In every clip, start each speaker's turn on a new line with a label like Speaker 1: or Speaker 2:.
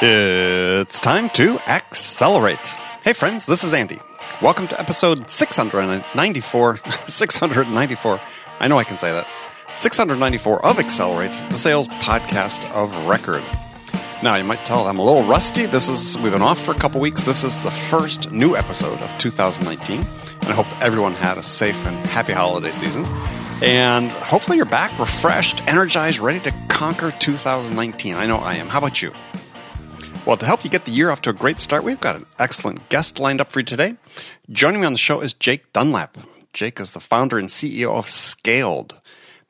Speaker 1: It's time to accelerate. Hey, friends, this is Andy. Welcome to episode 694. 694. I know I can say that. 694 of Accelerate, the sales podcast of record. Now, you might tell I'm a little rusty. This is, we've been off for a couple weeks. This is the first new episode of 2019. And I hope everyone had a safe and happy holiday season. And hopefully you're back refreshed, energized, ready to conquer 2019. I know I am. How about you? Well, to help you get the year off to a great start, we've got an excellent guest lined up for you today. Joining me on the show is Jake Dunlap. Jake is the founder and CEO of Skaled.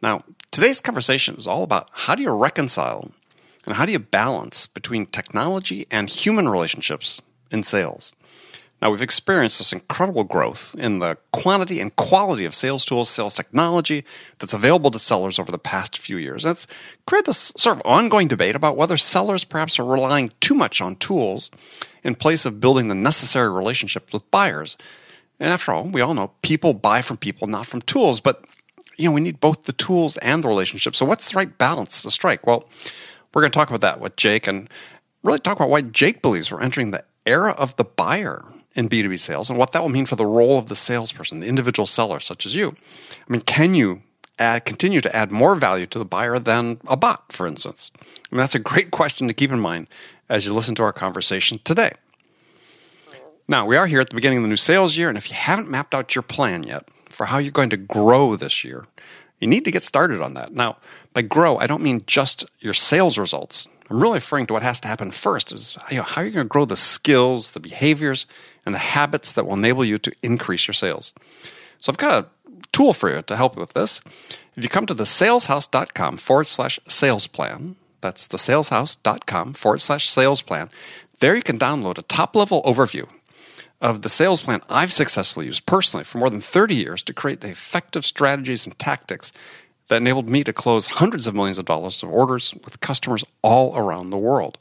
Speaker 1: Now, today's conversation is all about how do you reconcile and how do you balance between technology and human relationships in sales? Now, we've experienced this incredible growth in the quantity and quality of sales tools, sales technology that's available to sellers over the past few years. And it's created this sort of ongoing debate about whether sellers perhaps are relying too much on tools in place of building the necessary relationships with buyers. And after all, we all know people buy from people, not from tools. But you know, we need both the tools and the relationship. So what's the right balance to strike? Well, we're going to talk about that with Jake and really talk about why Jake believes we're entering the era of the buyer in B2B sales and what that will mean for the role of the salesperson, the individual seller, such as you. I mean, can you add, continue to add more value to the buyer than a bot, for instance? I mean, that's a great question to keep in mind as you listen to our conversation today. Now, we are here at the beginning of the new sales year, and if you haven't mapped out your plan yet for how you're going to grow this year, you need to get started on that. Now, by grow, I don't mean just your sales results. I'm really referring to what has to happen first is you know, how are you going to grow the skills, the behaviors, and the habits that will enable you to increase your sales. So I've got a tool for you to help you with this. If you come to the saleshouse.com forward slash sales plan, that's the saleshouse.com forward slash sales plan, there you can download a top level overview of the sales plan I've successfully used personally for more than 30 years to create the effective strategies and tactics that enabled me to close hundreds of millions of dollars of orders with customers all around the world.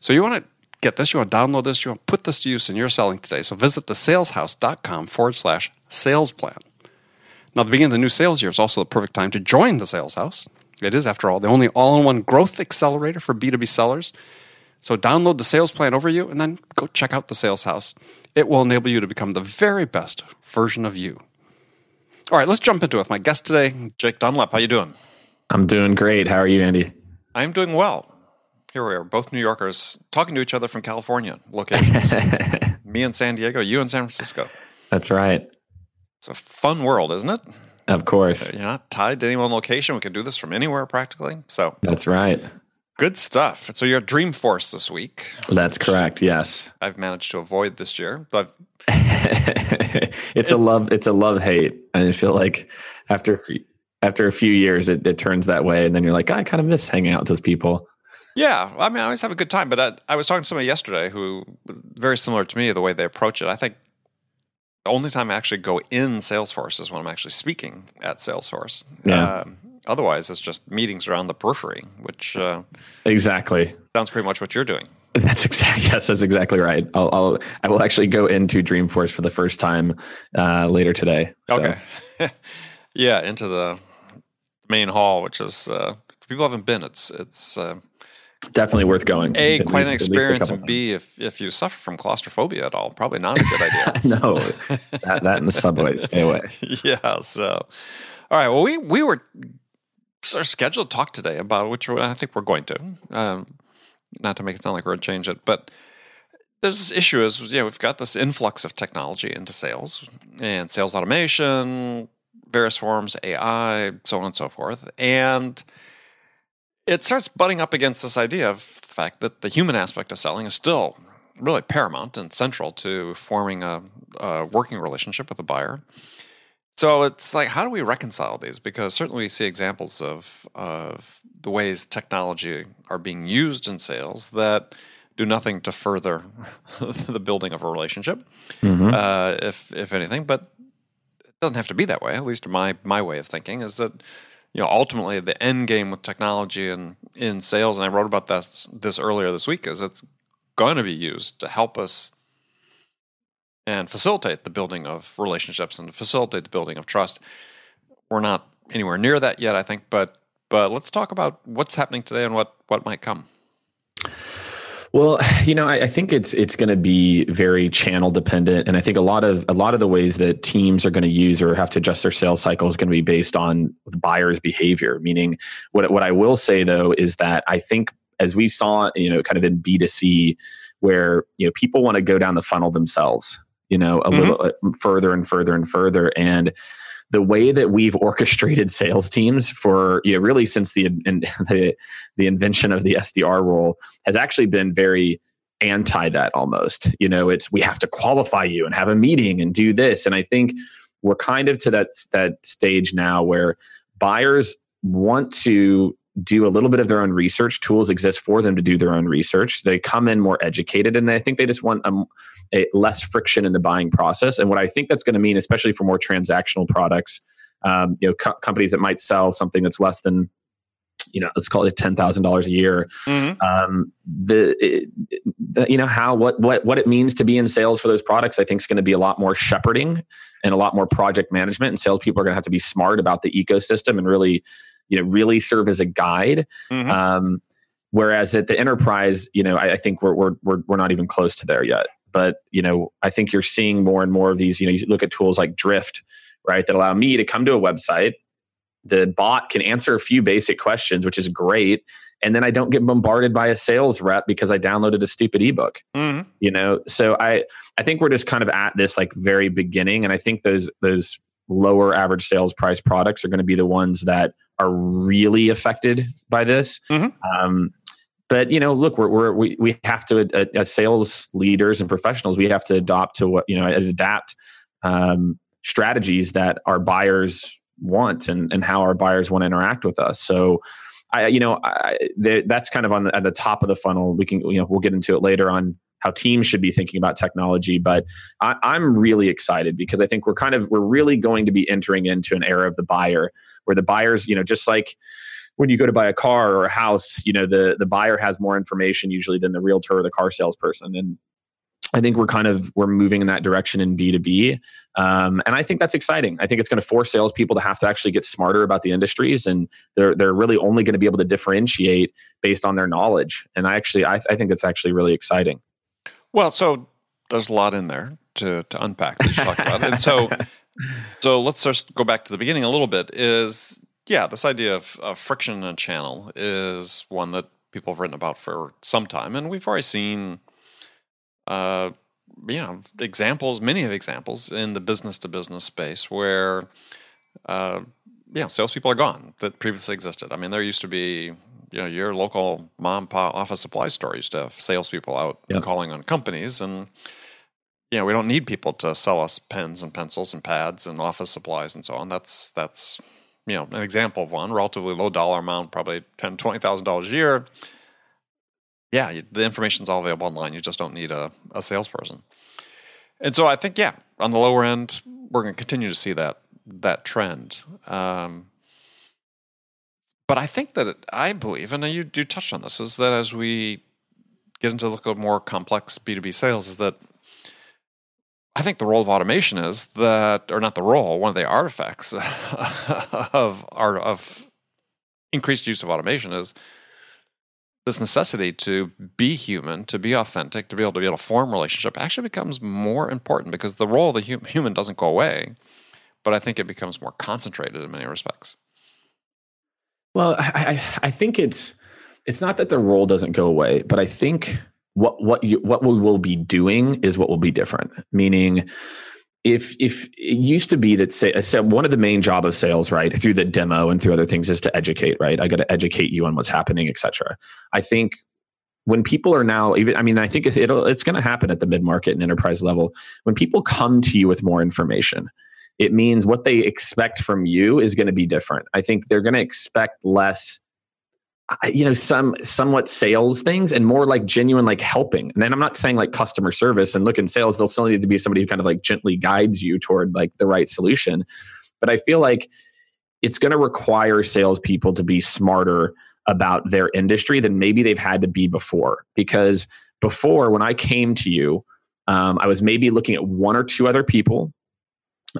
Speaker 1: So you want to get this, you want to download this, you want to put this to use in your selling today. So visit thesaleshouse.com forward slash sales plan. Now, the beginning of the new sales year is also the perfect time to join the Sales House. It is, after all, the only all in one growth accelerator for B2B sellers. So download the sales plan over you and then go check out the Sales House. It will enable you to become the very best version of you. All right, let's jump into it with my guest today, Jake Dunlap. How you doing?
Speaker 2: I'm doing great. How are you, Andy?
Speaker 1: I'm doing well. Here we are, both New Yorkers talking to each other from California locations. Me in San Diego, you in San Francisco.
Speaker 2: That's right.
Speaker 1: It's a fun world, isn't it?
Speaker 2: Of course.
Speaker 1: You're not tied to any one location. We can do this from anywhere practically. So
Speaker 2: That's right.
Speaker 1: Good stuff. So you're at Dreamforce this week.
Speaker 2: That's correct. Yes.
Speaker 1: I've managed to avoid this year. But
Speaker 2: it's a love it's a love hate. And I feel like after a few, after a few years it, it turns that way and then you're like, I kind of miss hanging out with those people.
Speaker 1: yeah, I mean, I always have a good time. But I, I was talking to somebody yesterday who was very similar to me the way they approach it. I think the only time I actually go in Salesforce is when I'm actually speaking at Salesforce.
Speaker 2: Yeah.
Speaker 1: Um, otherwise, it's just meetings around the periphery, which uh,
Speaker 2: Exactly.
Speaker 1: sounds pretty much what you're doing.
Speaker 2: That's exactly yes, that's exactly right. I'll, I'll I will actually go into Dreamforce for the first time uh, later today. So,
Speaker 1: Okay. yeah, into the main hall, which is uh, people haven't been. It's it's uh,
Speaker 2: definitely worth going.
Speaker 1: a quite
Speaker 2: least-
Speaker 1: an
Speaker 2: at least a
Speaker 1: experience, and b if if you suffer from claustrophobia at all, probably not a good idea.
Speaker 2: no, that that in the subway. Stay away.
Speaker 1: yeah. So, all right. Well, we we were of scheduled talk today about which I think we're going to. Um, not to make it sound like we're going to change it, but there's this issue is know we've got this influx of technology into sales and sales automation, various forms, AI, so on and so forth, and it starts butting up against this idea of the fact that the human aspect of selling is still really paramount and central to forming a, a working relationship with a buyer. So it's like, how do we reconcile these? Because certainly we see examples of of the ways technology are being used in sales that do nothing to further the building of a relationship,
Speaker 2: Mhm.
Speaker 1: uh, if if anything. But it doesn't have to be that way. At least my my way of thinking is that you know ultimately the end game with technology and in sales, and I wrote about this this earlier this week, is it's going to be used to help us and facilitate the building of relationships and facilitate the building of trust. We're not anywhere near that yet, I think, but But let's talk about what's happening today and what what might come.
Speaker 2: Well, you know, I, I, think it's it's going to be very channel dependent, and I think a lot of a lot of the ways that teams are going to use or have to adjust their sales cycle is going to be based on the buyer's behavior. Meaning, what what I will say though is that I think as we saw, you know, kind of in B two C, where you know people want to go down the funnel themselves, you know, a mm-hmm. little uh, further and further and further, and the way that we've orchestrated sales teams for you know really since the in, the, the invention of the SDR role has actually been very anti that almost you know it's we have to qualify you and have a meeting and do this and i think we're kind of to that that stage now where buyers want to do a little bit of their own research. Tools exist for them to do their own research. They come in more educated, and I think they just want a, a less friction in the buying process. And what I think that's going to mean, especially for more transactional products, um, you know, co- companies that might sell something that's less than you know, let's call it ten thousand dollars a year. Mm-hmm. Um, the, it, the, you know how what what what it means to be in sales for those products, I think is going to be a lot more shepherding and a lot more project management. And salespeople are going to have to be smart about the ecosystem and really you know really serve as a guide mm-hmm. um, whereas at the enterprise you know I, I, think we're, we're we're we're not even close to there yet but you know i think you're seeing more and more of these you know you look at tools like drift right that allow me to come to a website the bot can answer a few basic questions which is great and then i don't get bombarded by a sales rep because i downloaded a stupid ebook mm-hmm. you know so i i think we're just kind of at this like very beginning and i think those those lower average sales price products are going to be the ones that are really affected by this. Mm-hmm. Um, but you know, look, we're, we're, we we have to uh, as sales leaders and professionals, we have to adopt to what you know adapt um, strategies that our buyers want and and how our buyers want to interact with us. So. I, you know, I, that's kind of on the, at the top of the funnel. We can, you know, we'll get into it later on how teams should be thinking about technology. But I, I'm really excited because I think we're kind of we're really going to be entering into an era of the buyer where the buyers, you know, just like when you go to buy a car or a house, you know, the the buyer has more information usually than the realtor or the car salesperson. And I think we're kind of we're moving in that direction in B two B, um, and I think that's exciting. I think it's going to force salespeople to have to actually get smarter about the industries, and they're they're really only going to be able to differentiate based on their knowledge. And I actually I, I think that's actually really exciting.
Speaker 1: Well, so there's a lot in there to to unpack that you talk about, and so so let's just go back to the beginning a little bit. Is yeah, this idea of, of friction in a channel is one that people have written about for some time, and we've already seen, uh, you know, examples, many of examples in the business to business space where, uh, yeah, salespeople are gone that previously existed. I mean, there used to be you know your local mom pop office supply store used to have salespeople out yep. calling on companies, and you know we don't need people to sell us pens and pencils and pads and office supplies and so on. That's that's you know an example of one relatively low dollar amount, probably ten twenty thousand dollars a year. Yeah, the information's all available online. You just don't need a, a salesperson. And so I think yeah, on the lower end, we're going to continue to see that that trend. Um, but I think that it, I believe, and you you touched on this, is that as we get into look at more complex B two B sales, is that I think the role of automation is that, or not the role, one of the artifacts of of increased use of automation is this necessity to be human, to be authentic, to be able to be able to form relationship actually becomes more important because the role of the human doesn't go away, but I think it becomes more concentrated in many respects.
Speaker 2: Well, I, I think it's it's not that the role doesn't go away, but I think what what you what we will be doing is what will be different. Meaning, if if it used to be that say uh, so one of the main job of sales right through the demo and through other things is to educate right i got to educate you on what's happening etc i think when people are now even i mean i think it'll it's going to happen at the mid market and enterprise level when people come to you with more information it means what they expect from you is going to be different. I think they're going to expect less you know some somewhat sales things and more like genuine like helping. And then i'm not saying like customer service and look in sales they'll still need to be somebody who kind of like gently guides you toward like the right solution. But i feel like it's going to require salespeople to be smarter about their industry than maybe they've had to be before. Because before when i came to you um, i was maybe looking at one or two other people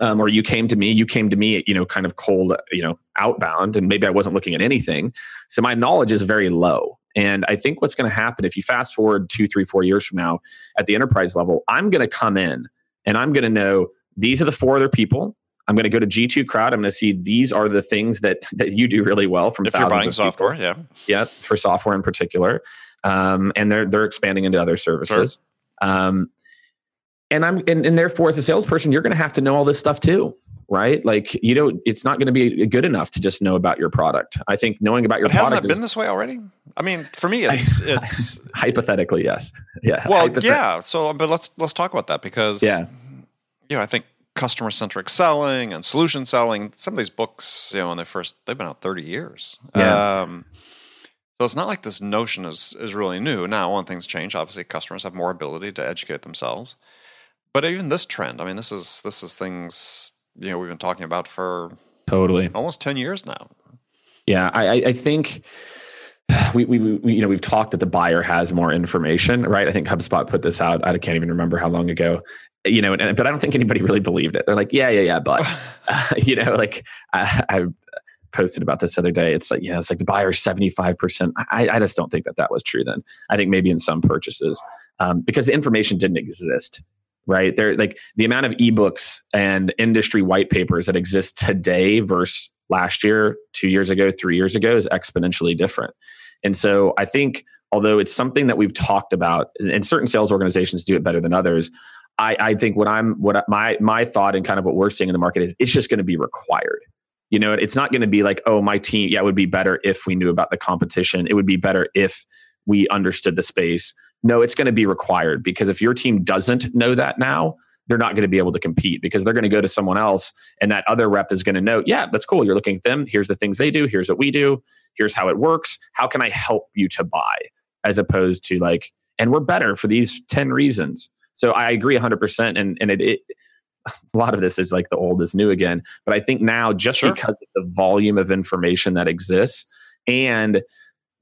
Speaker 2: um, or you came to me, you came to me, you know, kind of cold, you know, outbound, and maybe I wasn't looking at anything. So my knowledge is very low. And I think what's going to happen if you fast forward two, three, four years from now at the enterprise level, I'm going to come in and I'm going to know these are the four other people. I'm going to go to G2 Crowd. I'm going to see these are the things that that you do really well from
Speaker 1: if you're buying software, yeah,
Speaker 2: yeah, for software in particular, um, and they're they're expanding into other services. Sure. Um, and I'm and, and therefore as a salesperson, you're going to have to know all this stuff too, right? Like you know, it's not going to be good enough to just know about your product. I think knowing about your
Speaker 1: but
Speaker 2: product
Speaker 1: hasn't it been this way already. I mean, for me, it's it's
Speaker 2: hypothetically yes, yeah.
Speaker 1: Well, yeah. So, but let's let's talk about that because
Speaker 2: yeah,
Speaker 1: you know, I think customer centric selling and solution selling. Some of these books, you know, when they first they've been out thirty years.
Speaker 2: Yeah. Um,
Speaker 1: so it's not like this notion is is really new. Now, one thing's changed. Obviously, customers have more ability to educate themselves. But even this trend, I mean, this is this is things you know we've been talking about for
Speaker 2: totally.
Speaker 1: almost ten years now.
Speaker 2: Yeah, I, I think we, we, we, you know we've talked that the buyer has more information right? I think hubspot put this out i can't even remember how long ago you know and, but i don't think anybody really believed it. They're like yeah yeah yeah but uh, you know like I, I, posted about this other day. It's like yeah it's like the buyer 75% I, I just don't think that that was true then. I think maybe in some purchases um, because the information didn't exist right? There, like the amount of ebooks and industry white papers that exist today versus last year, two years ago, three years ago is exponentially different. And so I think, although it's something that we've talked about, and certain sales organizations do it better than others, I, I think what I'm, what my my thought and kind of what we're seeing in the market is it's just going to be required. You know, it's not going to be like, oh, my team, yeah, it would be better if we knew about the competition. It would be better if we understood the space no, it's going to be required because if your team doesn't know that now, they're not going to be able to compete because they're going to go to someone else and that other rep is going to know, yeah, that's cool. You're looking at them. Here's the things they do. Here's what we do. Here's how it works. How can I help you to buy? As opposed to like, and we're better for these 10 reasons. So I agree 100%. And, and it, it a lot of this is like the old is new again. But I think now, just sure. because of the volume of information that exists and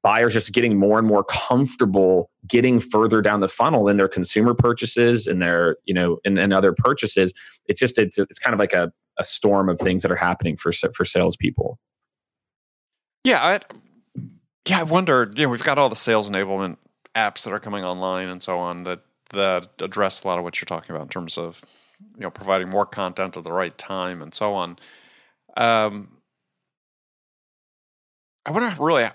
Speaker 2: buyers just getting more and more comfortable getting further down the funnel in their consumer purchases and their you know and, and other purchases. It's just it's, it's kind of like a, a storm of things that are happening for for salespeople.
Speaker 1: Yeah i yeah i wonder you know we've got all the sales enablement apps that are coming online and so on that that address a lot of what you're talking about in terms of you know providing more content at the right time and so on. Um I wonder really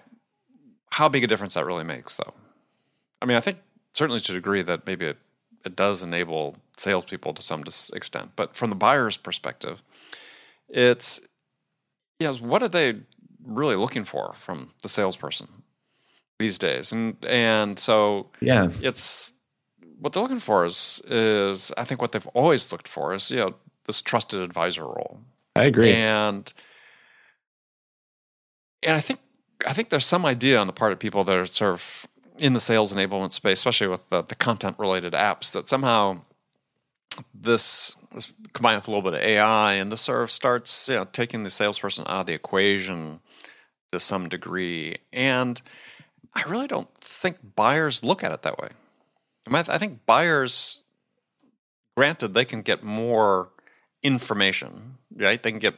Speaker 1: how big a difference that really makes, though. I mean, I think certainly to a degree that maybe it, it does enable salespeople to some extent, but from the buyer's perspective, it's yes, what are they really looking for from the salesperson these days? And and so
Speaker 2: yeah,
Speaker 1: it's what they're looking for is is I think what they've always looked for is you know this trusted advisor role.
Speaker 2: I agree,
Speaker 1: and and I think I think there's some idea on the part of people that are sort of in the sales enablement space, especially with the, the content related apps, that somehow this, this combined with a little bit of AI and this sort of starts you know, taking the salesperson out of the equation to some degree. And I really don't think buyers look at it that way. I, mean, I think buyers, granted, they can get more information, right? They can get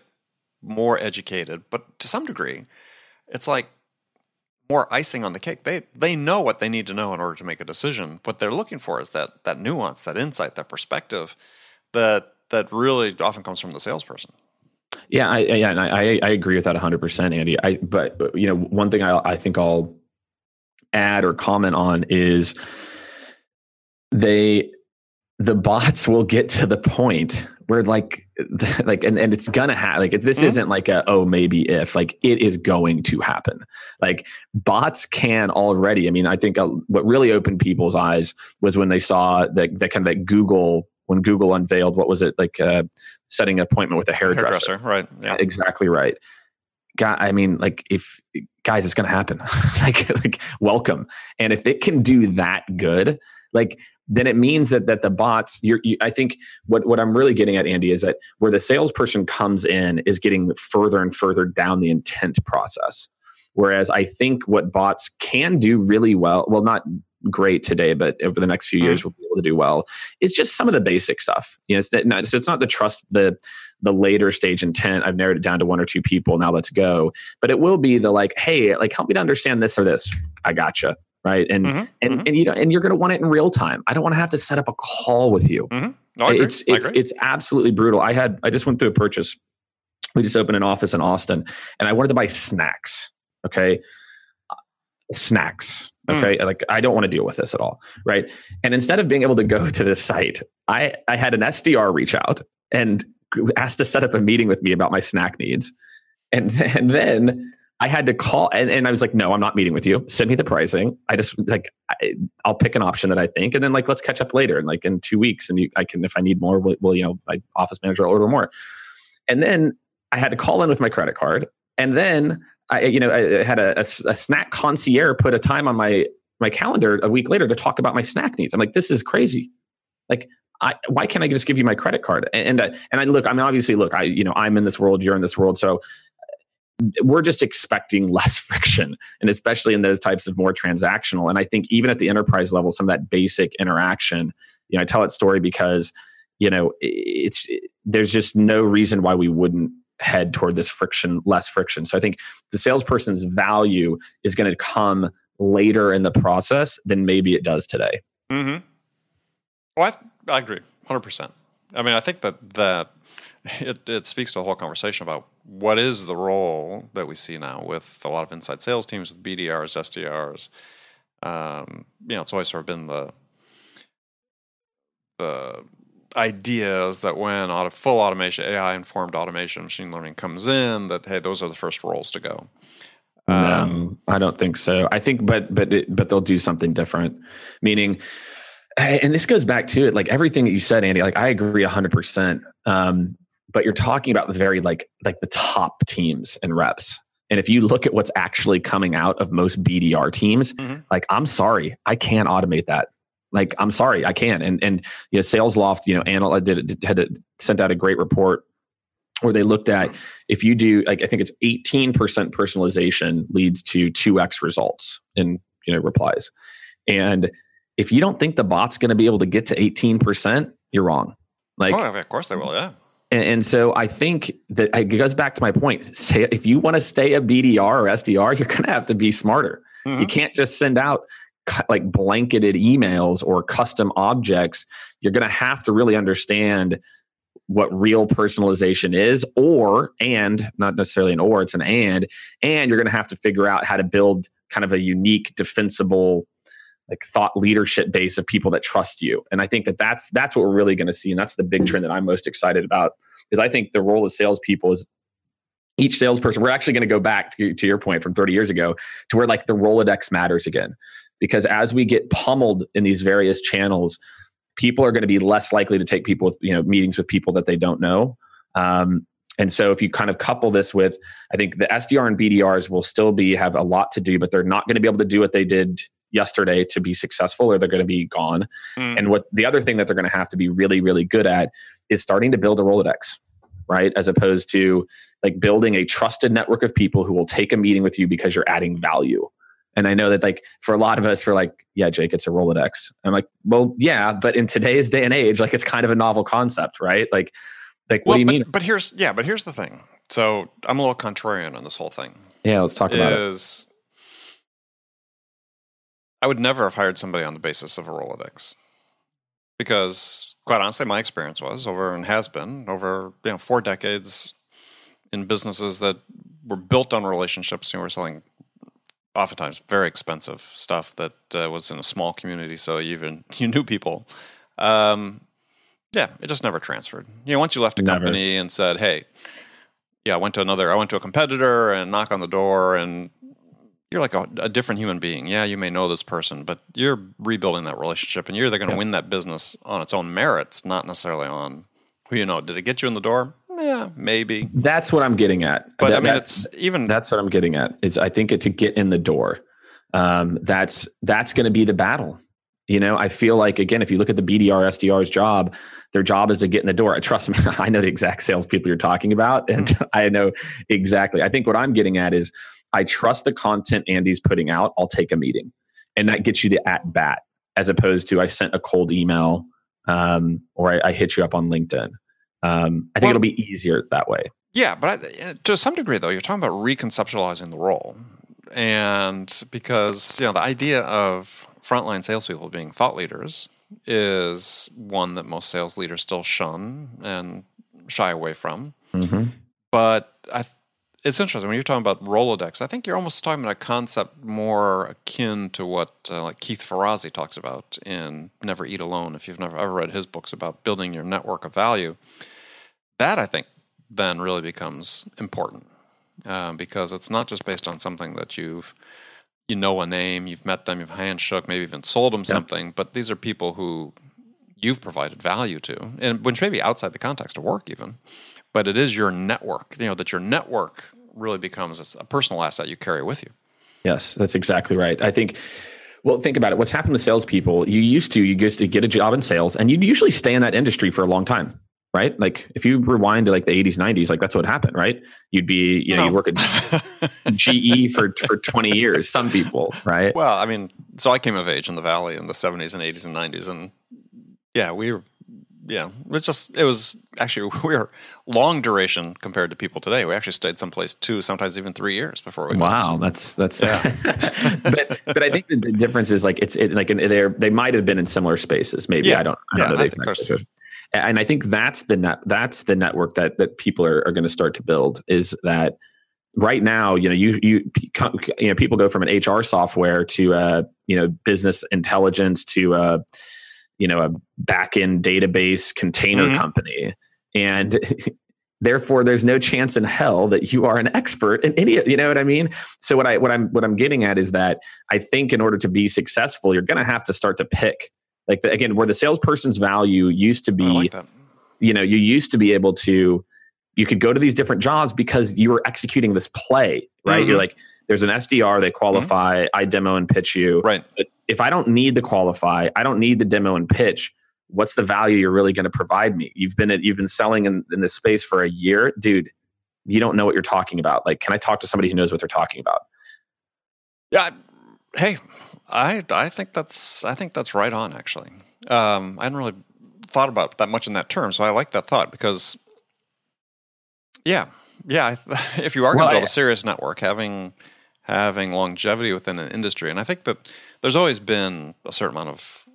Speaker 1: more educated, but to some degree, it's like more icing on the cake. They they know what they need to know in order to make a decision. What they're looking for is that that nuance, that insight, that perspective that that really often comes from the salesperson.
Speaker 2: Yeah, I, yeah, and I, I agree with that 100%, Andy. I, but you know, one thing I, I think I'll add or comment on is they the bots will get to the point where like like and, and it's gonna happen like this mm-hmm. isn't like a oh maybe if like it is going to happen like bots can already i mean i think uh, what really opened people's eyes was when they saw that that kind of that google when google unveiled what was it like uh, setting an appointment with a hairdresser,
Speaker 1: hairdresser right
Speaker 2: yeah exactly right God, I mean, like if guys, it's to happen. like, like welcome. And if it can do that good, like then it means that that the bots you're, you, i think what what i'm really getting at andy is that where the salesperson comes in is getting further and further down the intent process whereas i think what bots can do really well well not great today, but over the next few
Speaker 1: Mm.
Speaker 2: years we'll be able to do well. It's just some of the basic stuff. You know, it's not, so it's not the trust the the later stage intent. I've narrowed it down to one or two people. Now let's go. But it will be the like, hey, like help me to understand this or this. I gotcha. Right. And
Speaker 1: Mhm,
Speaker 2: and
Speaker 1: mhm.
Speaker 2: and you know, and you're gonna want it in real time. I don't want to have to set up a call with you.
Speaker 1: No, I agree.
Speaker 2: It's it's it's absolutely brutal. I had I just went through a purchase. We just opened an office in Austin, and I wanted to buy snacks. Okay, snacks.
Speaker 1: Mm.
Speaker 2: Okay, like I don't want to deal with this at all. Right, and instead of being able to go to this site, I I had an SDR reach out and asked to set up a meeting with me about my snack needs, and and then. I had to call and, and I was like, no, I'm not meeting with you. Send me the pricing. I just like I, I'll pick an option that I think, and then like let's catch up later, and like in two weeks, and you, I can if I need more, we'll, we'll you know, my office manager will order more. And then I had to call in with my credit card, and then I you know I had a snack concierge put a time on my my calendar a week later to talk about my snack needs. I'm like, this is crazy. Like. I, why can't I just give you my credit card? And and, uh, and I look. I mean, obviously, look. I you know I'm in this world. You're in this world. So we're just expecting less friction and especially in those types of more transactional and i think even at the enterprise level some of that basic interaction you know i tell that story because you know it's there's just no reason why we wouldn't head toward this friction less friction so i think the salesperson's value is going to come later in the process than maybe it does today
Speaker 1: Mm-hmm. Well, I, I agree, hundred percent. I mean, I think that that it, it speaks to the whole conversation about what is the role that we see now with a lot of inside sales teams, with BDRs, SDRs. Um, you know, it's always sort of been the the idea is that when auto, full automation, AI informed automation, machine learning comes in, that hey, those are the first roles to go. Um,
Speaker 2: no, I don't think so. I think, but but it, but they'll do something different. Meaning, and this goes back to it, like everything that you said, Andy. Like I agree hundred percent. But you're talking about the very like like the top teams and reps. And if you look at what's actually coming out of most BDR teams,
Speaker 1: Mhm.
Speaker 2: like I'm sorry, I can't automate that. Like I'm sorry, I can. And and you know, Sales Loft, you know, Anna did had to, sent out a great report where they looked at if you do like I think it's 18% personalization leads to 2x results in you know replies. And if you don't think the bot's going to be able to get to 18%, you're wrong. Like
Speaker 1: oh, of course they will. Yeah.
Speaker 2: And, and so I think that it goes back to my point. Say if you want to stay a BDR or SDR, you're going to have to be smarter. You
Speaker 1: Mhm.
Speaker 2: can't just send out like blanketed emails or custom objects. You're going to have to really understand what real personalization is, or and not necessarily an or, it's an and, and you're going to have to figure out how to build kind of a unique, defensible like thought leadership base of people that trust you. And i think that that's that's what we're really going to see and that's the big trend that i'm most excited about is i think the role of salespeople is each salesperson we're actually going to go back to, to your point from 30 years ago to where like the rolodex matters again. Because as we get pummeled in these various channels people are going to be less likely to take people with you know meetings with people that they don't know. Um, and so if you kind of couple this with i think the sdr and bdrs will still be have a lot to do but they're not going to be able to do what they did yesterday to be successful or they're going to be gone.
Speaker 1: Mm.
Speaker 2: and what the other thing that they're going to have to be really really good at is starting to build a rolodex right? As opposed to like building a trusted network of people who will take a meeting with you because you're adding value. And i know that like for a lot of us for like yeah jake it's a rolodex. I'm like well yeah but in today's day and age like it's kind of a novel concept right? Like like what do you
Speaker 1: but,
Speaker 2: mean?
Speaker 1: But here's yeah, but here's the thing. So I'm a little contrarian on this whole thing.
Speaker 2: yeah let's talk about it.
Speaker 1: Is I would never have hired somebody on the basis of a Rolodex. Because quite honestly, my experience was over and has been over you know four decades in businesses that were built on relationships. You know, we're selling oftentimes very expensive stuff that uh, was in a small community, so you even you knew people. Um, yeah, it just never transferred. You know, once you left a
Speaker 2: Never.
Speaker 1: company and said, "Hey, yeah, I went to another, I went to a competitor and knock on the door and you're like a, a different human being. Yeah, you may know this person, but you're rebuilding that relationship and you're either going to
Speaker 2: Yeah.
Speaker 1: win that business on its own merits, not necessarily on who you know. Did it get you in the door? Yeah, maybe.
Speaker 2: that's what i'm getting at
Speaker 1: But
Speaker 2: That-
Speaker 1: I mean, it's even
Speaker 2: That's what I'm getting at. Is I think it to get in the door. Um, that's that's going to be the battle. You know, I feel like again, if you look at the BDR SDR's job, their job is to get in the door. I trust me, I know the exact salespeople you're talking about, and I know exactly. I think what I'm getting at is I trust the content Andy's putting out. I'll take a meeting. and that gets you the at bat as opposed to I sent a cold email um, or I, I, hit you up on LinkedIn. Um, I think well, it'll be easier that way.
Speaker 1: Yeah, but I, to some degree, though, you're talking about reconceptualizing the role, and because you know the idea of frontline salespeople being thought leaders is one that most sales leaders still shun and shy away from. Mm-hmm. But I it's interesting when you're talking about Rolodex. I think you're almost talking about a concept more akin to what uh, like Keith Ferrazzi talks about in Never Eat Alone. If you've never ever read his books about building your network of value, that I think then really becomes important uh, because it's not just based on something that you've you know a name, you've met them, you've handshook, maybe even sold them something, but these are people who you've provided value to, and which may be outside the context of work even but it is your network. You know that your network really becomes a personal asset you carry with you.
Speaker 2: Yes, that's exactly right. I think. Well, think about it. What's happened to salespeople? You used to you used to get a job in sales, and you'd usually stay in that industry for a long time, right? Like if you rewind to like the 80s, 90s, like that's what happened, right? You'd be, you know, no. you work at GE for for 20 years. Some people, right?
Speaker 1: Well, I mean, so I came of age in the Valley in the 70s and 80s and 90s, and yeah, we were yeah, it's just it was actually we were long duration compared to people today. We actually stayed someplace two, sometimes even three years before we.
Speaker 2: Wow, that's that's. Yeah. but but I think the difference is like it's it, like they they might have been in similar spaces. Maybe yeah. I don't. I don't yeah, know. I and I think that's the net that's the network that that people are, are going to start to build is that right now you know you you you know people go from an HR software to uh you know business intelligence to uh you know a backend database container mm-hmm. company and therefore there's no chance in hell that you are an expert in any you know what i mean so what i what i'm what i'm getting at is that i think in order to be successful you're going to have to start to pick like the, again where the salesperson's value used to be like you know you used to be able to you could go to these different jobs because you were executing this play right mm-hmm. you're like there's an SDR, they mm-hmm. qualify, mm-hmm. I demo and pitch you.
Speaker 1: Right.
Speaker 2: If I don't need the qualify, I don't need the demo and pitch. What's the value you're really going to provide me? You've been at, you've been selling in, in this space for a year, dude. You don't know what you're talking about. Like, can I talk to somebody who knows what they're talking about?
Speaker 1: Yeah. Hey, I I think that's I think that's right on. Actually, um, I hadn't really thought about that much in that term, so I like that thought because, yeah, yeah. If you are going to build a serious network, having having longevity within an industry. And I think that there's always been a certain amount of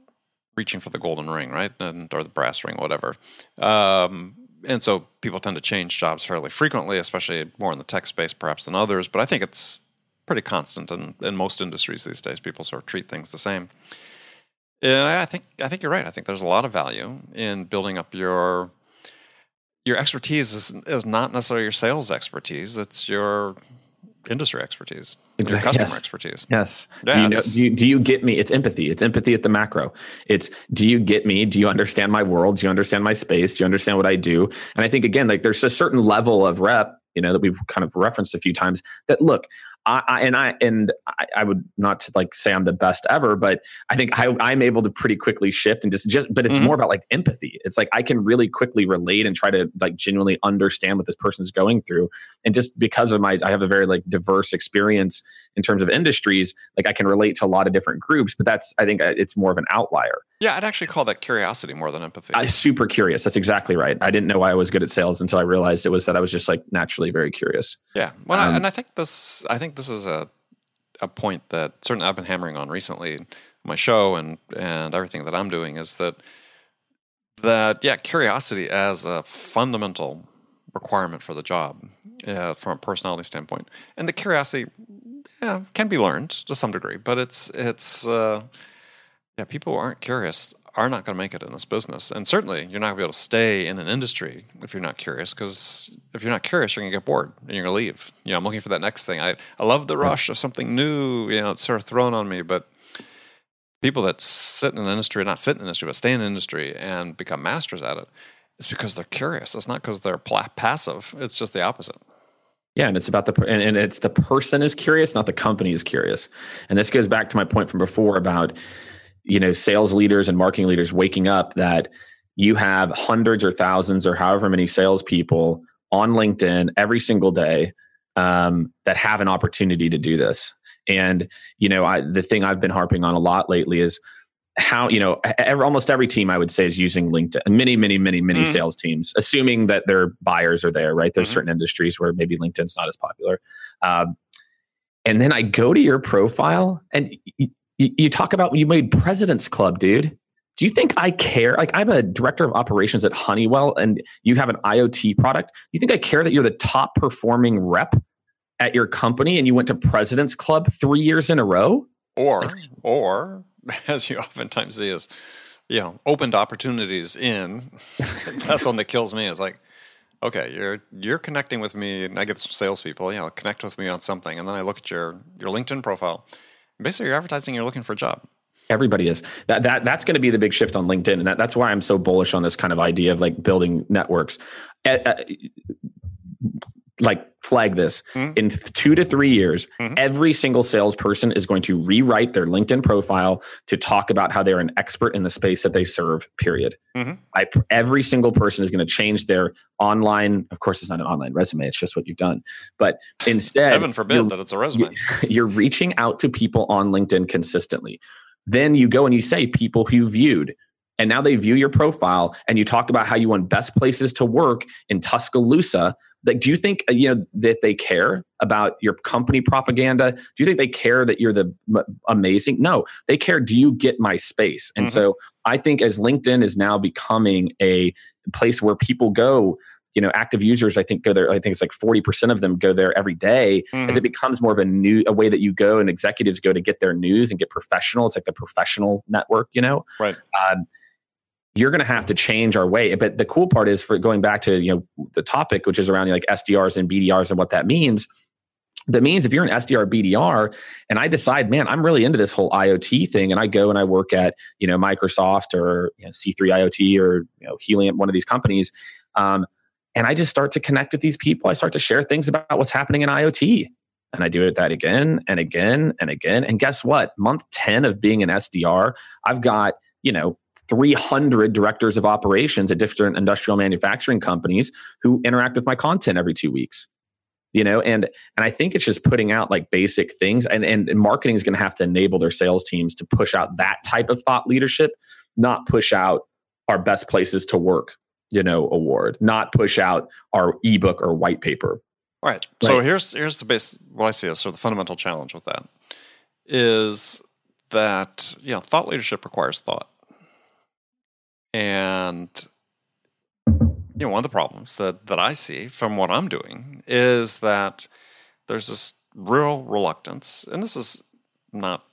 Speaker 1: reaching for the golden ring, right? And, or the brass ring, whatever. Um, and so people tend to change jobs fairly frequently, especially more in the tech space perhaps than others. But I think it's pretty constant in, in most industries these days. People sort of treat things the same. And I think I think you're right. I think there's a lot of value in building up your your expertise is, is not necessarily your sales expertise. It's your industry expertise, exactly. customer yes. expertise.
Speaker 2: Yes. Yeah, do you know? Do you, do you get me? It's empathy. It's empathy at the macro. It's do you get me? Do you understand my world? Do you understand my space? Do you understand what I do? And I think again, like there's a certain level of rep you know that we've kind of referenced a few times that look I, I, and I and I, I, would not to like say I'm the best ever, but I think I, am able to pretty quickly shift and just just. But it's mm-hmm. more about like empathy. It's like I can really quickly relate and try to like genuinely understand what this person's going through. And just because of my, I have a very like diverse experience in terms of industries. Like I can relate to a lot of different groups, but that's I think uh, it's more of an outlier.
Speaker 1: Yeah, I'd actually call that curiosity more than empathy.
Speaker 2: I super curious. That's exactly right. I didn't know why I was good at sales until I realized it was that I was just like naturally very curious.
Speaker 1: Yeah, well, um, I, and I think this, I think this is a a point that certainly I've been hammering on recently, my show and and everything that I'm doing is that that yeah, curiosity as a fundamental requirement for the job uh, from a personality standpoint, and the curiosity yeah, can be learned to some degree, but it's it's uh, yeah, people aren't curious are not going to make it in this business. And certainly, you're not going to be able to stay in an industry if you're not curious. Because if you're not curious, you're going to get bored and you're going to leave. You know, I'm looking for that next thing. I I love the rush of something new. You know, it's sort of thrown on me. But people that sit in an industry, not sit in an industry, but stay in an industry and become masters at it, it's because they're curious. It's not because they're passive. It's just the opposite.
Speaker 2: Yeah, and it's about the and, and it's the person is curious, not the company is curious. And this goes back to my point from before about you know sales leaders and marketing leaders waking up that you have hundreds or thousands or however many salespeople on LinkedIn every single day um, that have an opportunity to do this. And you know, I, the thing I've been harping on a lot lately is how you know every, almost every team I would say is using LinkedIn. Many, many, many, many mm. sales teams, assuming that their buyers are there. Right? There's mm-hmm. certain industries where maybe LinkedIn's not as popular. Um, and then I go to your profile and you, you talk about you made President's Club, dude. Do you think I care? Like, I'm a director of operations at Honeywell and you have an IoT product. Do You think I care that you're the top performing rep at your company and you went to President's Club three years in a row?
Speaker 1: Or, or as you oftentimes see, is you know opened opportunities in. That's one that kills me. It's like, okay, you're you're connecting with me, and I get salespeople, you know, connect with me on something, and then I look at your your LinkedIn profile. Basically, you're advertising you're looking for a job.
Speaker 2: Everybody is that that that's going to be the big shift on LinkedIn, and that, that's why I'm so bullish on this kind of idea of like building networks. Uh, like flag this mm-hmm. in two to three years mm-hmm. every single salesperson is going to rewrite their linkedin profile to talk about how they're an expert in the space that they serve period mm-hmm. I, every single person is going to change their online of course it's not an online resume it's just what you've done but instead
Speaker 1: heaven forbid that it's a resume
Speaker 2: you're reaching out to people on linkedin consistently then you go and you say people who viewed and now they view your profile and you talk about how you want best places to work in tuscaloosa like do you think uh, you know that they care about your company propaganda? Do you think they care that you're the amazing? No they care do you get my space? And mm-hmm. so i think as linkedin is now becoming a place where people go you know active users i think go there i think it's like 40% of them go there every day. Mm-hmm. as it becomes more of a new a way that you go and executives go to get their news and get professional it's like the professional network you know?
Speaker 1: Right.
Speaker 2: Um, you're going to have to change our way. But the cool part is for going back to you know the topic, which is around like SDRs and BDRs and what that means. That means if you're an SDR BDR and I decide, man, I'm really into this whole IoT thing, and I go and I work at you know Microsoft or you know, C3 IoT or you know Helium, one of these companies, um, and I just start to connect with these people. I start to share things about what's happening in IoT, and I do it that again and again and again. And guess what? Month ten of being an SDR, I've got you know 300 directors of operations at different industrial manufacturing companies who interact with my content every two weeks you know? And and i think it's just putting out like basic things and and, marketing is going to have to enable their sales teams to push out that type of thought leadership not push out our best places to work you know award not push out our ebook or white paper.
Speaker 1: All right. So here's here's the base what i see as sort of the fundamental challenge with that is that you know thought leadership requires thought and you know, one of the problems that, that I see from what I'm doing is that there's this real reluctance, and this is not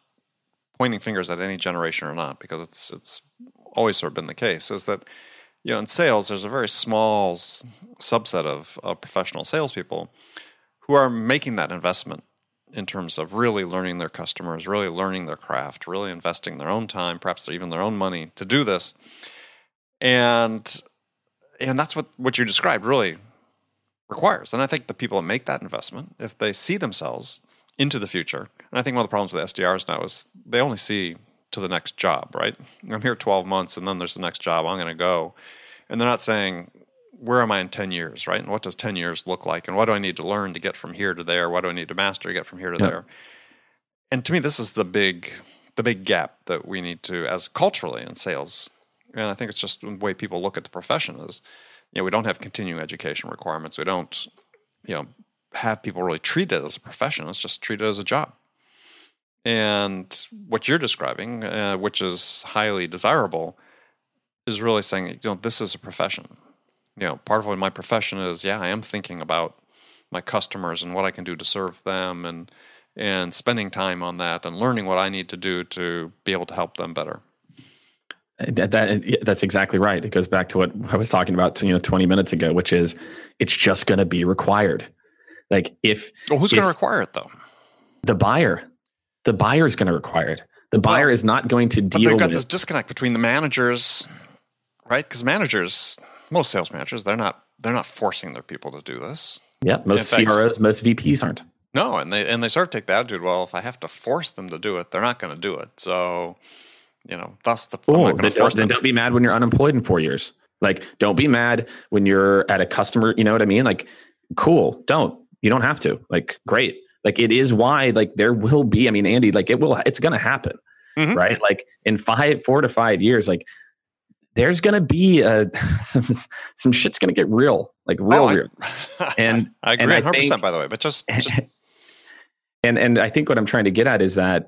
Speaker 1: pointing fingers at any generation or not, because it's it's always sort of been the case, is that you know in sales there's a very small subset of, of professional salespeople who are making that investment in terms of really learning their customers, really learning their craft, really investing their own time, perhaps even their own money to do this and and that's what what you described really requires. And I think the people that make that investment, if they see themselves into the future, and I think one of the problems with SDRs now is they only see to the next job, right? I'm here 12 months and then there's the next job, I'm going to go. And they're not saying, where am I in 10 years, right? And what does 10 years look like? And what do I need to learn to get from here to there? What do I need to master to get from here to there? And to me, this is the big, the big gap that we need to, as culturally in sales, and I think it's just the way people look at the profession is, you know, we don't have continuing education requirements. We don't, you know, have people really treat it as a profession. It's just treat it as a job. And what you're describing, uh, which is highly desirable, is really saying, you know, this is a profession. You know, part of my profession is, yeah, I am thinking about my customers and what I can do to serve them and and spending time on that and learning what I need to do to be able to help them better.
Speaker 2: Uh, that, that uh, that's exactly right. It goes back to what I was talking about, you know, 20 minutes ago, which is it's just going to be required. Like if
Speaker 1: well, who's going to require it though?
Speaker 2: The buyer. The buyer is going to require it. The buyer well, is not going to deal. But they've
Speaker 1: got this disconnect between the managers, right? Because managers, most sales managers, they're not they're not forcing their people to do this.
Speaker 2: Yeah, most fact, CROs, most VPs aren't.
Speaker 1: No, and they and they sort of take the attitude. Well, if I have to force them to do it, they're not going to do it. So you know, thus the.
Speaker 2: Oh, then don't, then don't be mad when you're unemployed in four years. Like, don't be mad when you're at a customer. You know what I mean? Like, cool. Don't. You don't have to. Like, great. Like it is why like there will be. I mean, Andy, like it will. It's going to happen,
Speaker 1: Mhm.
Speaker 2: right? Like in five, four to five years, like there's going to be a some some shit's going to get real, like real,
Speaker 1: Oh, I-
Speaker 2: real. And
Speaker 1: I agree
Speaker 2: and
Speaker 1: 100 percent by the way, but just, just
Speaker 2: and and I think what I'm trying to get at is that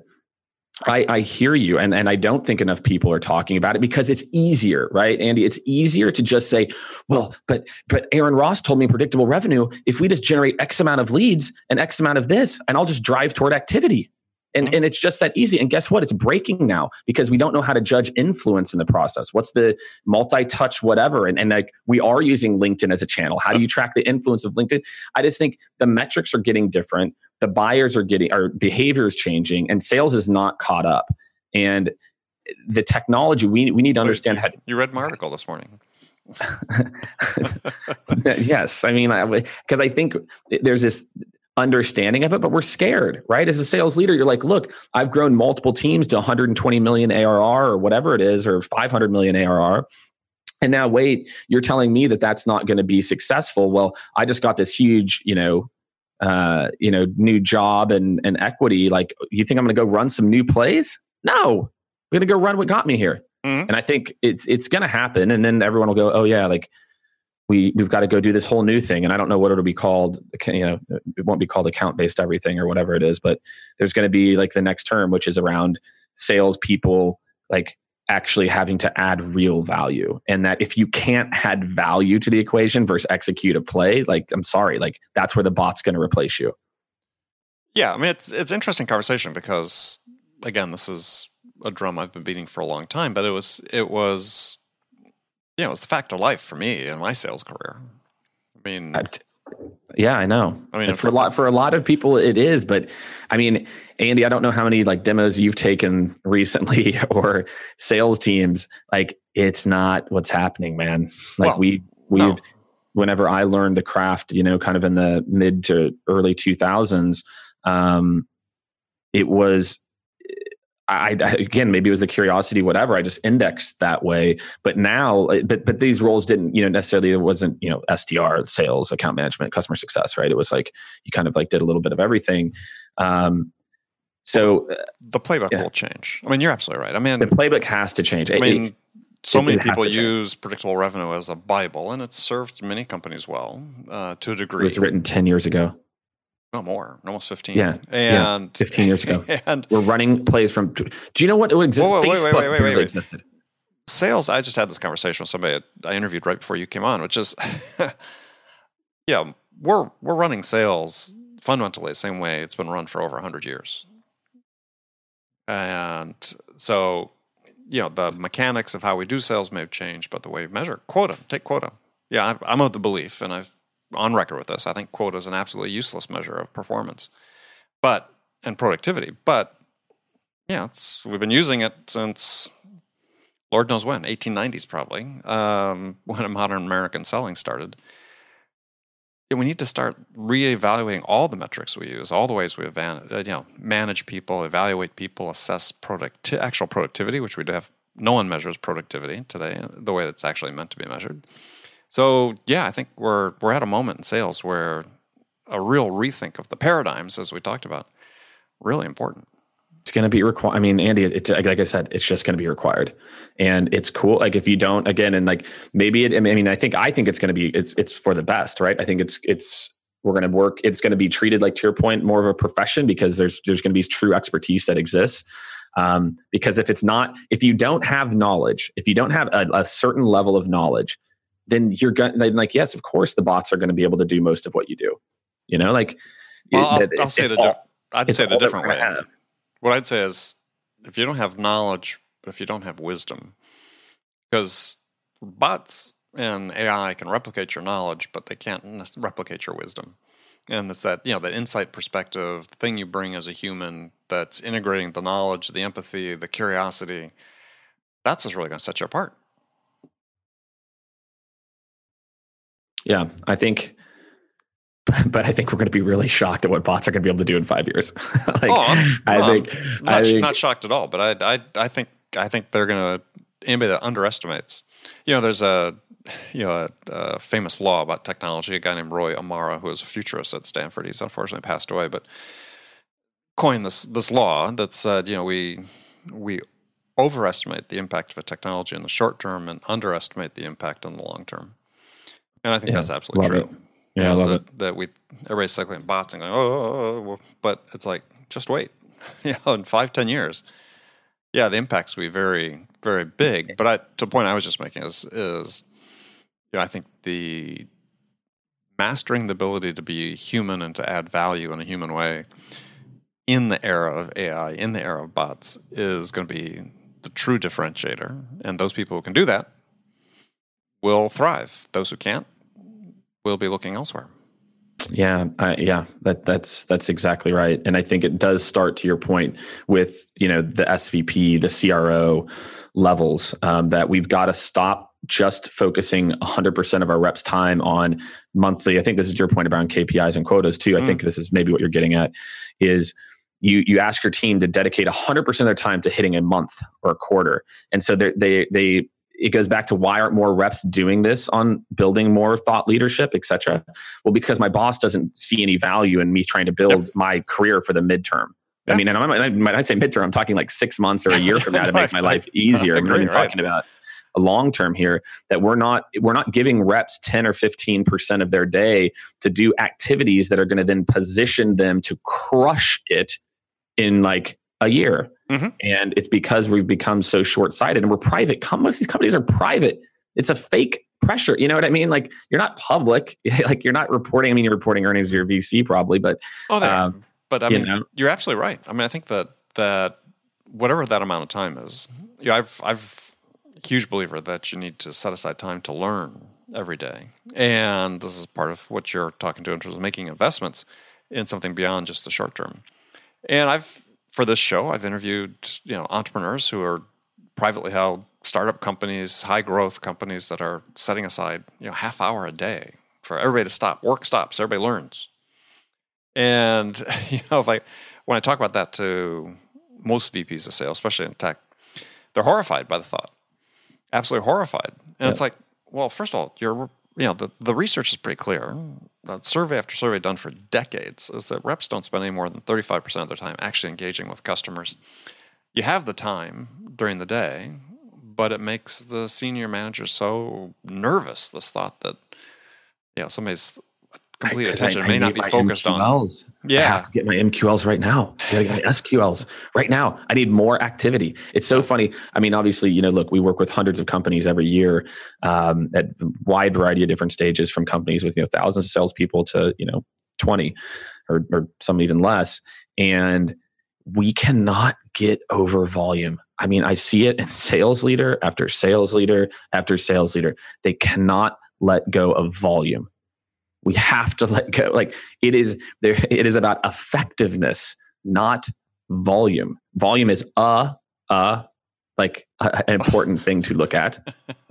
Speaker 2: I, I hear you, and, and I don't think enough people are talking about it because it's easier, right, Andy? It's easier to just say, well, but but Aaron Ross told me predictable revenue. If we just generate X amount of leads and X amount of this, and I'll just drive toward activity. And,
Speaker 1: Mhm.
Speaker 2: and it's just that easy. And guess what? It's breaking now because we don't know how to judge influence in the process. What's the multi-touch, whatever? And, and like we are using LinkedIn as a channel. How do you track the influence of LinkedIn? I just think the metrics are getting different the buyers are getting our behavior is changing and sales is not caught up. And the technology we, we need to understand how
Speaker 1: you read my article this morning.
Speaker 2: yes i mean because I, think there's this understanding of it but we're scared right? As a sales leader you're like look i've grown multiple teams to 120 million arr or whatever it is or 500 million arr and now wait you're telling me that that's not going to be successful. Well i just got this huge you know uh, you know, new job and, and equity, like you think I'm going to go run some new plays? No, I'm going to go run what got me here.
Speaker 1: Mhm.
Speaker 2: And I think it's, it's going to happen. And then everyone will go, oh yeah, like we, we've got to go do this whole new thing. And I don't know what it'll be called. You know, it won't be called account based everything or whatever it is, but there's going to be like the next term, which is around sales people, like actually having to add real value and that if you can't add value to the equation versus execute a play like i'm sorry like that's where the bot's going to replace you
Speaker 1: Yeah, I mean it's it's interesting conversation because again, this is a drum I've been beating for a long time, but it was it was you know, it was the fact of life for me in my sales career. I mean,
Speaker 2: I- yeah i know.
Speaker 1: I mean,
Speaker 2: for a lot for a lot of people it is but i mean andy i don't know how many like demos you've taken recently or sales teams. Like it's not what's happening man. Like
Speaker 1: Well,
Speaker 2: we we've
Speaker 1: no.
Speaker 2: whenever i learned the craft you know kind of in the mid to early 2000s um it was I, I again maybe it was a curiosity whatever i just indexed that way but now but but these roles didn't you know necessarily it wasn't you know sdr sales account management customer success right it was like you kind of like did a little bit of everything um so uh,
Speaker 1: the playbook
Speaker 2: yeah.
Speaker 1: will change. I mean, you're absolutely right. I mean,
Speaker 2: the playbook has to change
Speaker 1: I
Speaker 2: It-
Speaker 1: mean, so
Speaker 2: it-
Speaker 1: many
Speaker 2: it
Speaker 1: people
Speaker 2: to change.
Speaker 1: use predictable revenue as a bible, and it's served many companies well uh, to a degree it
Speaker 2: was written 10 years ago
Speaker 1: no more, almost fifteen.
Speaker 2: Yeah, yeah,
Speaker 1: and
Speaker 2: 15 years ago.
Speaker 1: And
Speaker 2: we're running plays from do you know what it
Speaker 1: Whoa, whoa, wait, wait, wait, wait,
Speaker 2: existed.
Speaker 1: Sales i just had this conversation with somebody i interviewed right before you came on which is yeah we're we're running sales fundamentally the same way it's been run for over 100 years. And so you know the mechanics of how we do sales may have changed but the way we measure quota take quota yeah i'm of the belief and i've on record with this i think quota is an absolutely useless measure of performance but and productivity but yeah it's we've been using it since Lord knows when, 1890s probably, um, when modern American selling started. And we need to start reevaluating all the metrics we use, all the ways we evan- uh, you know, manage people, evaluate people, assess product actual productivity, which we have. No one measures productivity today the way it's actually meant to be measured. So yeah, I think we're we're at a moment in sales where a real rethink of the paradigms, as we talked about, really important.
Speaker 2: it's going to be required. I mean, Andy, it, like I said, it's just going to be required, and it's cool. Like if you don't, again, and like maybe it. I mean, I think I think it's going to be it's it's for the best, right? I think it's it's we're going to work. It's going to be treated like to your point, more of a profession because there's there's going to be true expertise that exists. Um, because if it's not, if you don't have knowledge, if you don't have a, a certain level of knowledge, then you're going to like yes, of course, the bots are going to be able to do most of what you do. You know, like
Speaker 1: Well, I'll,
Speaker 2: it-
Speaker 1: I'll say it. A
Speaker 2: all-
Speaker 1: I'd say it a different way.
Speaker 2: have.
Speaker 1: what I'd say is if you don't have knowledge, but if you don't have wisdom, because bots and AI can replicate your knowledge, but they can't replicate your wisdom. And it's that you know that insight perspective, the thing you bring as a human, that's integrating the knowledge, the empathy, the curiosity. That's what's really going to set you apart.
Speaker 2: Yeah, I think, but I think we're going to be really shocked at what bots are going to be able to do in five years. like,
Speaker 1: Oh, I'm-
Speaker 2: I think,
Speaker 1: I'm not,
Speaker 2: I think,
Speaker 1: not shocked at all, but I, I, I think, I think they're going to anybody that underestimates, you know, there's a you know a, a, famous law about technology. A guy named Roy Amara, who was a futurist at Stanford, he's unfortunately passed away, but coined this this law that said, you know, we we overestimate the impact of a technology in the short term and underestimate the impact in the long term. And I think yeah, that's absolutely true. It.
Speaker 2: Yeah, you know, I love
Speaker 1: that,
Speaker 2: it.
Speaker 1: that we everybody's cycling bots and going, oh, oh, oh, oh but it's like just wait, you know, in five ten years, yeah, the impacts will be very very big. But I, to the point I was just making is is you know I think the mastering the ability to be human and to add value in a human way in the era of AI, in the era of bots, is going to be the true differentiator. And those people who can do that will thrive. Those who can't will be looking elsewhere.
Speaker 2: Yeah, I, yeah, that that's that's exactly right, and I think it does start to your point with you know the SVP, the CRO levels um, that we've got to stop just focusing 100% of our reps time on monthly. I think this is your point around KPIs and quotas too. I mm. think this is maybe what you're getting at is you you ask your team to dedicate 100% of their time to hitting a month or a quarter and so they they it goes back to why aren't more reps doing this on building more thought leadership et cetera well because my boss doesn't see any value in me trying to build yep. my career for the midterm yeah. i mean and I might, I might say midterm i'm talking like six months or a year from now to make my life easier i'm not talking about a long term here that we're not we're not giving reps 10 or 15% of their day to do activities that are going to then position them to crush it in like a year. Mm-hmm. And it's because we've become so short sighted and we're private. Most of these companies are private. It's a fake pressure. You know what I mean? Like you're not public. like you're not reporting. I mean, you're reporting earnings to your VC probably, but
Speaker 1: oh, um, but I mean, you know. you're absolutely right. I mean, I think that that whatever that amount of time is, you know, I've I've huge believer that you need to set aside time to learn every day, and this is part of what you're talking to in terms of making investments in something beyond just the short term. And I've for this show, I've interviewed you know entrepreneurs who are privately held startup companies, high growth companies that are setting aside you know half hour a day for everybody to stop. Work stops. Everybody learns. And you know, if I when I talk about that to most VPs of sales, especially in tech, they're horrified by the thought. Absolutely horrified. And it's like, well, first of all, you're you know, the, the research is pretty clear. Uh, survey after survey done for decades is that reps don't spend any more than 35% of their time actually engaging with customers. You have the time during the day, but it makes the senior manager so nervous, this thought that, you know, somebody's complete attention I, I may not be focused
Speaker 2: MQLs. on. Yeah, I have to get my MQLs right now. I gotta get my SQLs right now. I need more activity. It's so funny. I mean, obviously, you know, look, we work with hundreds of companies every year um, at a wide variety of different stages, from companies with you know thousands of salespeople to you know twenty or, or some even less, and we cannot get over volume. I mean, I see it in sales leader after sales leader after sales leader. They cannot let go of volume we have to let go like it is there it is about effectiveness not volume volume is a a like a, an important thing to look at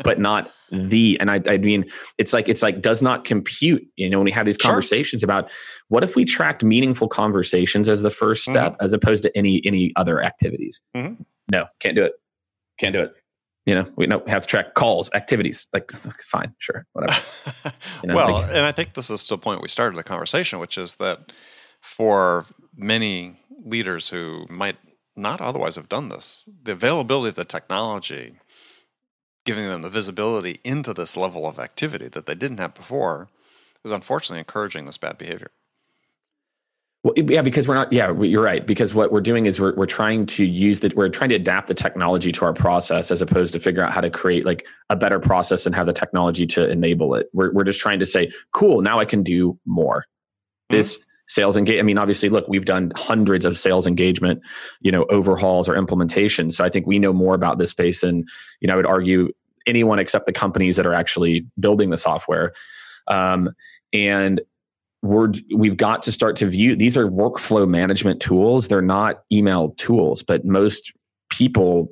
Speaker 2: but not the and I, I mean it's like it's like does not compute you know when we have these conversations sure. about what if we tracked meaningful conversations as the first step mm-hmm. as opposed to any any other activities mm-hmm. no can't do it can't do it you know we know have to track calls activities like fine sure whatever.
Speaker 1: You know, well like, and i think this is the point we started the conversation which is that for many leaders who might not otherwise have done this the availability of the technology giving them the visibility into this level of activity that they didn't have before is unfortunately encouraging this bad behavior
Speaker 2: well, yeah, because we're not. Yeah, you're right. Because what we're doing is we're we're trying to use that. We're trying to adapt the technology to our process, as opposed to figure out how to create like a better process and have the technology to enable it. We're we're just trying to say, cool, now I can do more. Mm-hmm. This sales engage. I mean, obviously, look, we've done hundreds of sales engagement, you know, overhauls or implementations. So I think we know more about this space than you know. I would argue anyone except the companies that are actually building the software. Um, and we're we've got to start to view these are workflow management tools. They're not email tools but most people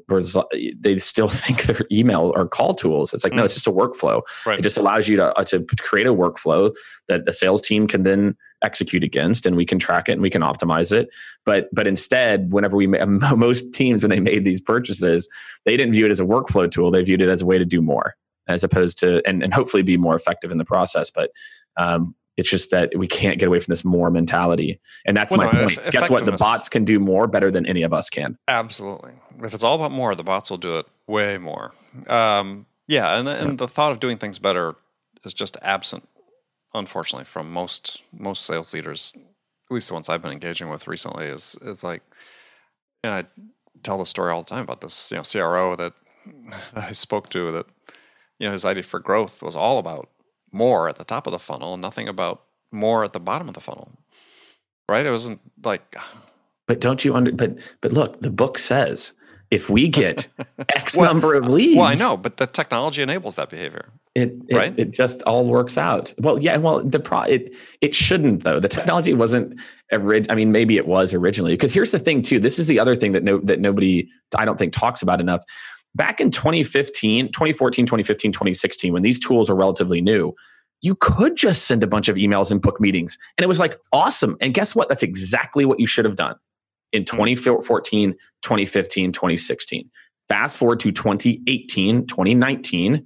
Speaker 2: they still think they're email or call tools. It's like mm. no it's just a workflow. Right. it just allows you to, uh, to create a workflow that the sales team can then execute against and we can track it and we can optimize it. But but instead whenever we most teams when they made these purchases they didn't view it as a workflow tool. They viewed it as a way to do more as opposed to and, and hopefully be more effective in the process. But um, it's just that we can't get away from this more mentality. And that's well, my no, point. Guess what? The bots can do more better than any of us can.
Speaker 1: Absolutely. If it's all about more, the bots will do it way more. Um, yeah. And, and yeah. the thought of doing things better is just absent, unfortunately, from most, most sales leaders, at least the ones I've been engaging with recently is, is like, and I tell the story all the time about this, you know, CRO that I spoke to that, you know, his idea for growth was all about more at the top of the funnel and nothing about more at the bottom of the funnel. Right? It wasn't like
Speaker 2: But don't you under but but look, the book says if we get X well, number of leads.
Speaker 1: Well, I know, but the technology enables that behavior.
Speaker 2: It, it right? it just all works out. Well, yeah, well, the pro it it shouldn't though. The technology wasn't orig- I mean, maybe it was originally. Because here's the thing too. This is the other thing that no that nobody I don't think talks about enough back in 2015, 2014, 2015, 2016, when these tools are relatively new, you could just send a bunch of emails and book meetings. And it was like, awesome. And guess what? That's exactly what you should have done in 2014, 2015, 2016. Fast forward to 2018, 2019.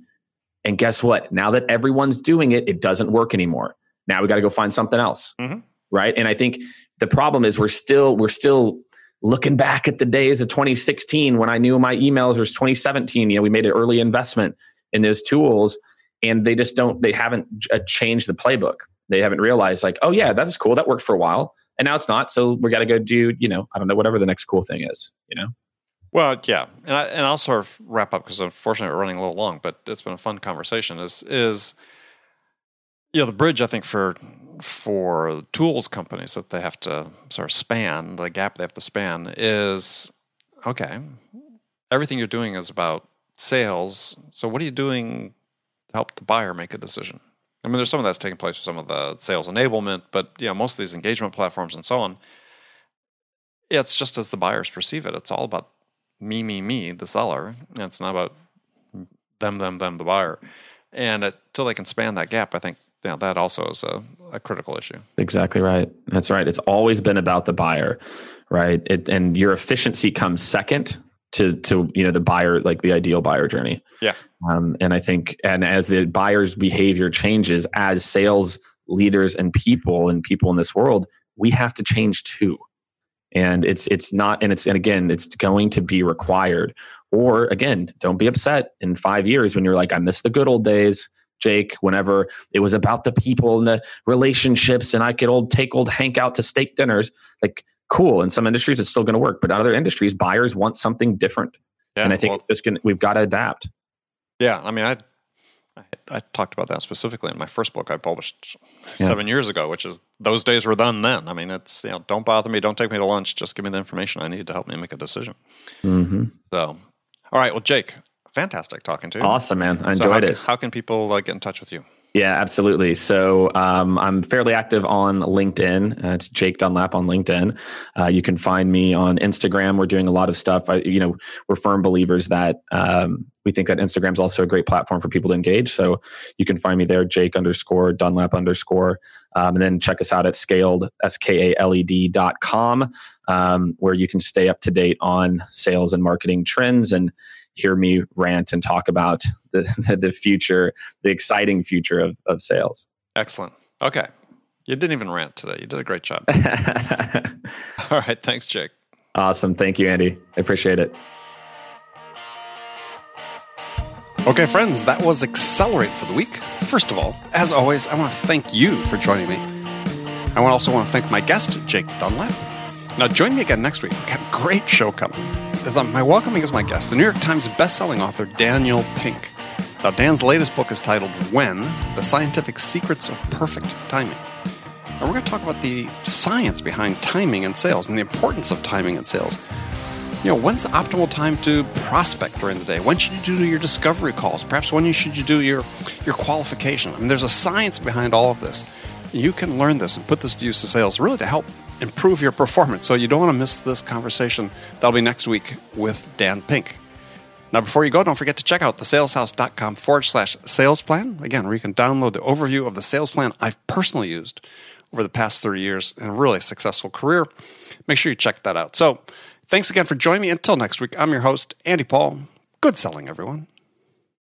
Speaker 2: And guess what? Now that everyone's doing it, it doesn't work anymore. Now we got to go find something else. Mm-hmm. Right. And I think the problem is we're still, we're still looking back at the days of 2016 when I knew my emails was 2017. You know, we made an early investment in those tools, and they just don't. They haven't uh, changed the playbook. They haven't realized like, oh yeah, that was cool. That worked for a while, and now it's not. So we got to go do you know I don't know whatever the next cool thing is. You know.
Speaker 1: Well, yeah, and I, and I'll sort of wrap up because unfortunately we're running a little long, but it's been a fun conversation. Is is you know the bridge I think for for tools companies that they have to sort of span, the gap they have to span is okay, everything you're doing is about sales. So what are you doing to help the buyer make a decision? I mean, there's some of that's taking place with some of the sales enablement, but you know, most of these engagement platforms and so on, it's just as the buyers perceive it. It's all about me, me, me, the seller. And it's not about them, them, them, the buyer. And until they can span that gap, I think you know, that also is a, a critical issue.
Speaker 2: Exactly right. That's right. It's always been about the buyer, right? It, and your efficiency comes second to to you know the buyer like the ideal buyer journey.
Speaker 1: Yeah.
Speaker 2: Um, and I think and as the buyer's behavior changes as sales leaders and people and people in this world, we have to change too. And it's it's not and it's and again it's going to be required. Or again, don't be upset in five years when you're like I miss the good old days Jake, whenever it was about the people and the relationships, and I could old take old Hank out to steak dinners. Like, cool. In some industries, it's still going to work, but other industries, buyers want something different. Yeah, and I think well, gonna, we've got to adapt.
Speaker 1: Yeah, I mean, I, I, I talked about that specifically in my first book I published yeah. seven years ago, which is those days were done then. I mean, it's you know, don't bother me, don't take me to lunch, just give me the information I need to help me make a decision. Mm-hmm. So, all right, well, Jake, fantastic talking to you.
Speaker 2: Awesome, man. I enjoyed
Speaker 1: so
Speaker 2: it.
Speaker 1: How can people uh, get in touch with you?
Speaker 2: Yeah, absolutely. So um, I'm fairly active on LinkedIn. Uh, it's Jake Dunlap on LinkedIn. Uh, you can find me on Instagram. We're doing a lot of stuff. I, you know, we're firm believers that um, we think that Instagram is also a great platform for people to engage. So you can find me there, Jake underscore Dunlap underscore, um, and then check us out at Skaled s k a l e d dot com, um, where you can stay up to date on sales and marketing trends and hear me rant and talk about the, the future, the exciting future of, of sales.
Speaker 1: Excellent. Okay. You didn't even rant today. You did a great job. All right. Thanks, Jake.
Speaker 2: Awesome. Thank you, Andy. I appreciate it.
Speaker 1: Okay, friends, that was Accelerate for the week. First of all, as always, I want to thank you for joining me. I also want to thank my guest, Jake Dunlap. Now, join me again next week. We've got a great show coming as my welcoming as my guest, the New York Times best-selling author Daniel Pink. Now, Dan's latest book is titled When: The Scientific Secrets of Perfect Timing. And we're going to talk about the science behind timing and sales and the importance of timing and sales. You know, when's the optimal time to prospect during the day? When should you do your discovery calls? Perhaps when should you do your, your qualification? I mean, there's a science behind all of this. You can learn this and put this to use in sales really to help improve your performance. So you don't want to miss this conversation. That'll be next week with Dan Pink. Now, before you go, don't forget to check out the saleshouse.com forward slash sales plan. Again, where you can download the overview of the sales plan I've personally used over the past 30 years in a really successful career. Make sure you check that out. So, thanks again for joining me. Until next week, I'm your host, Andy Paul. Good selling, everyone.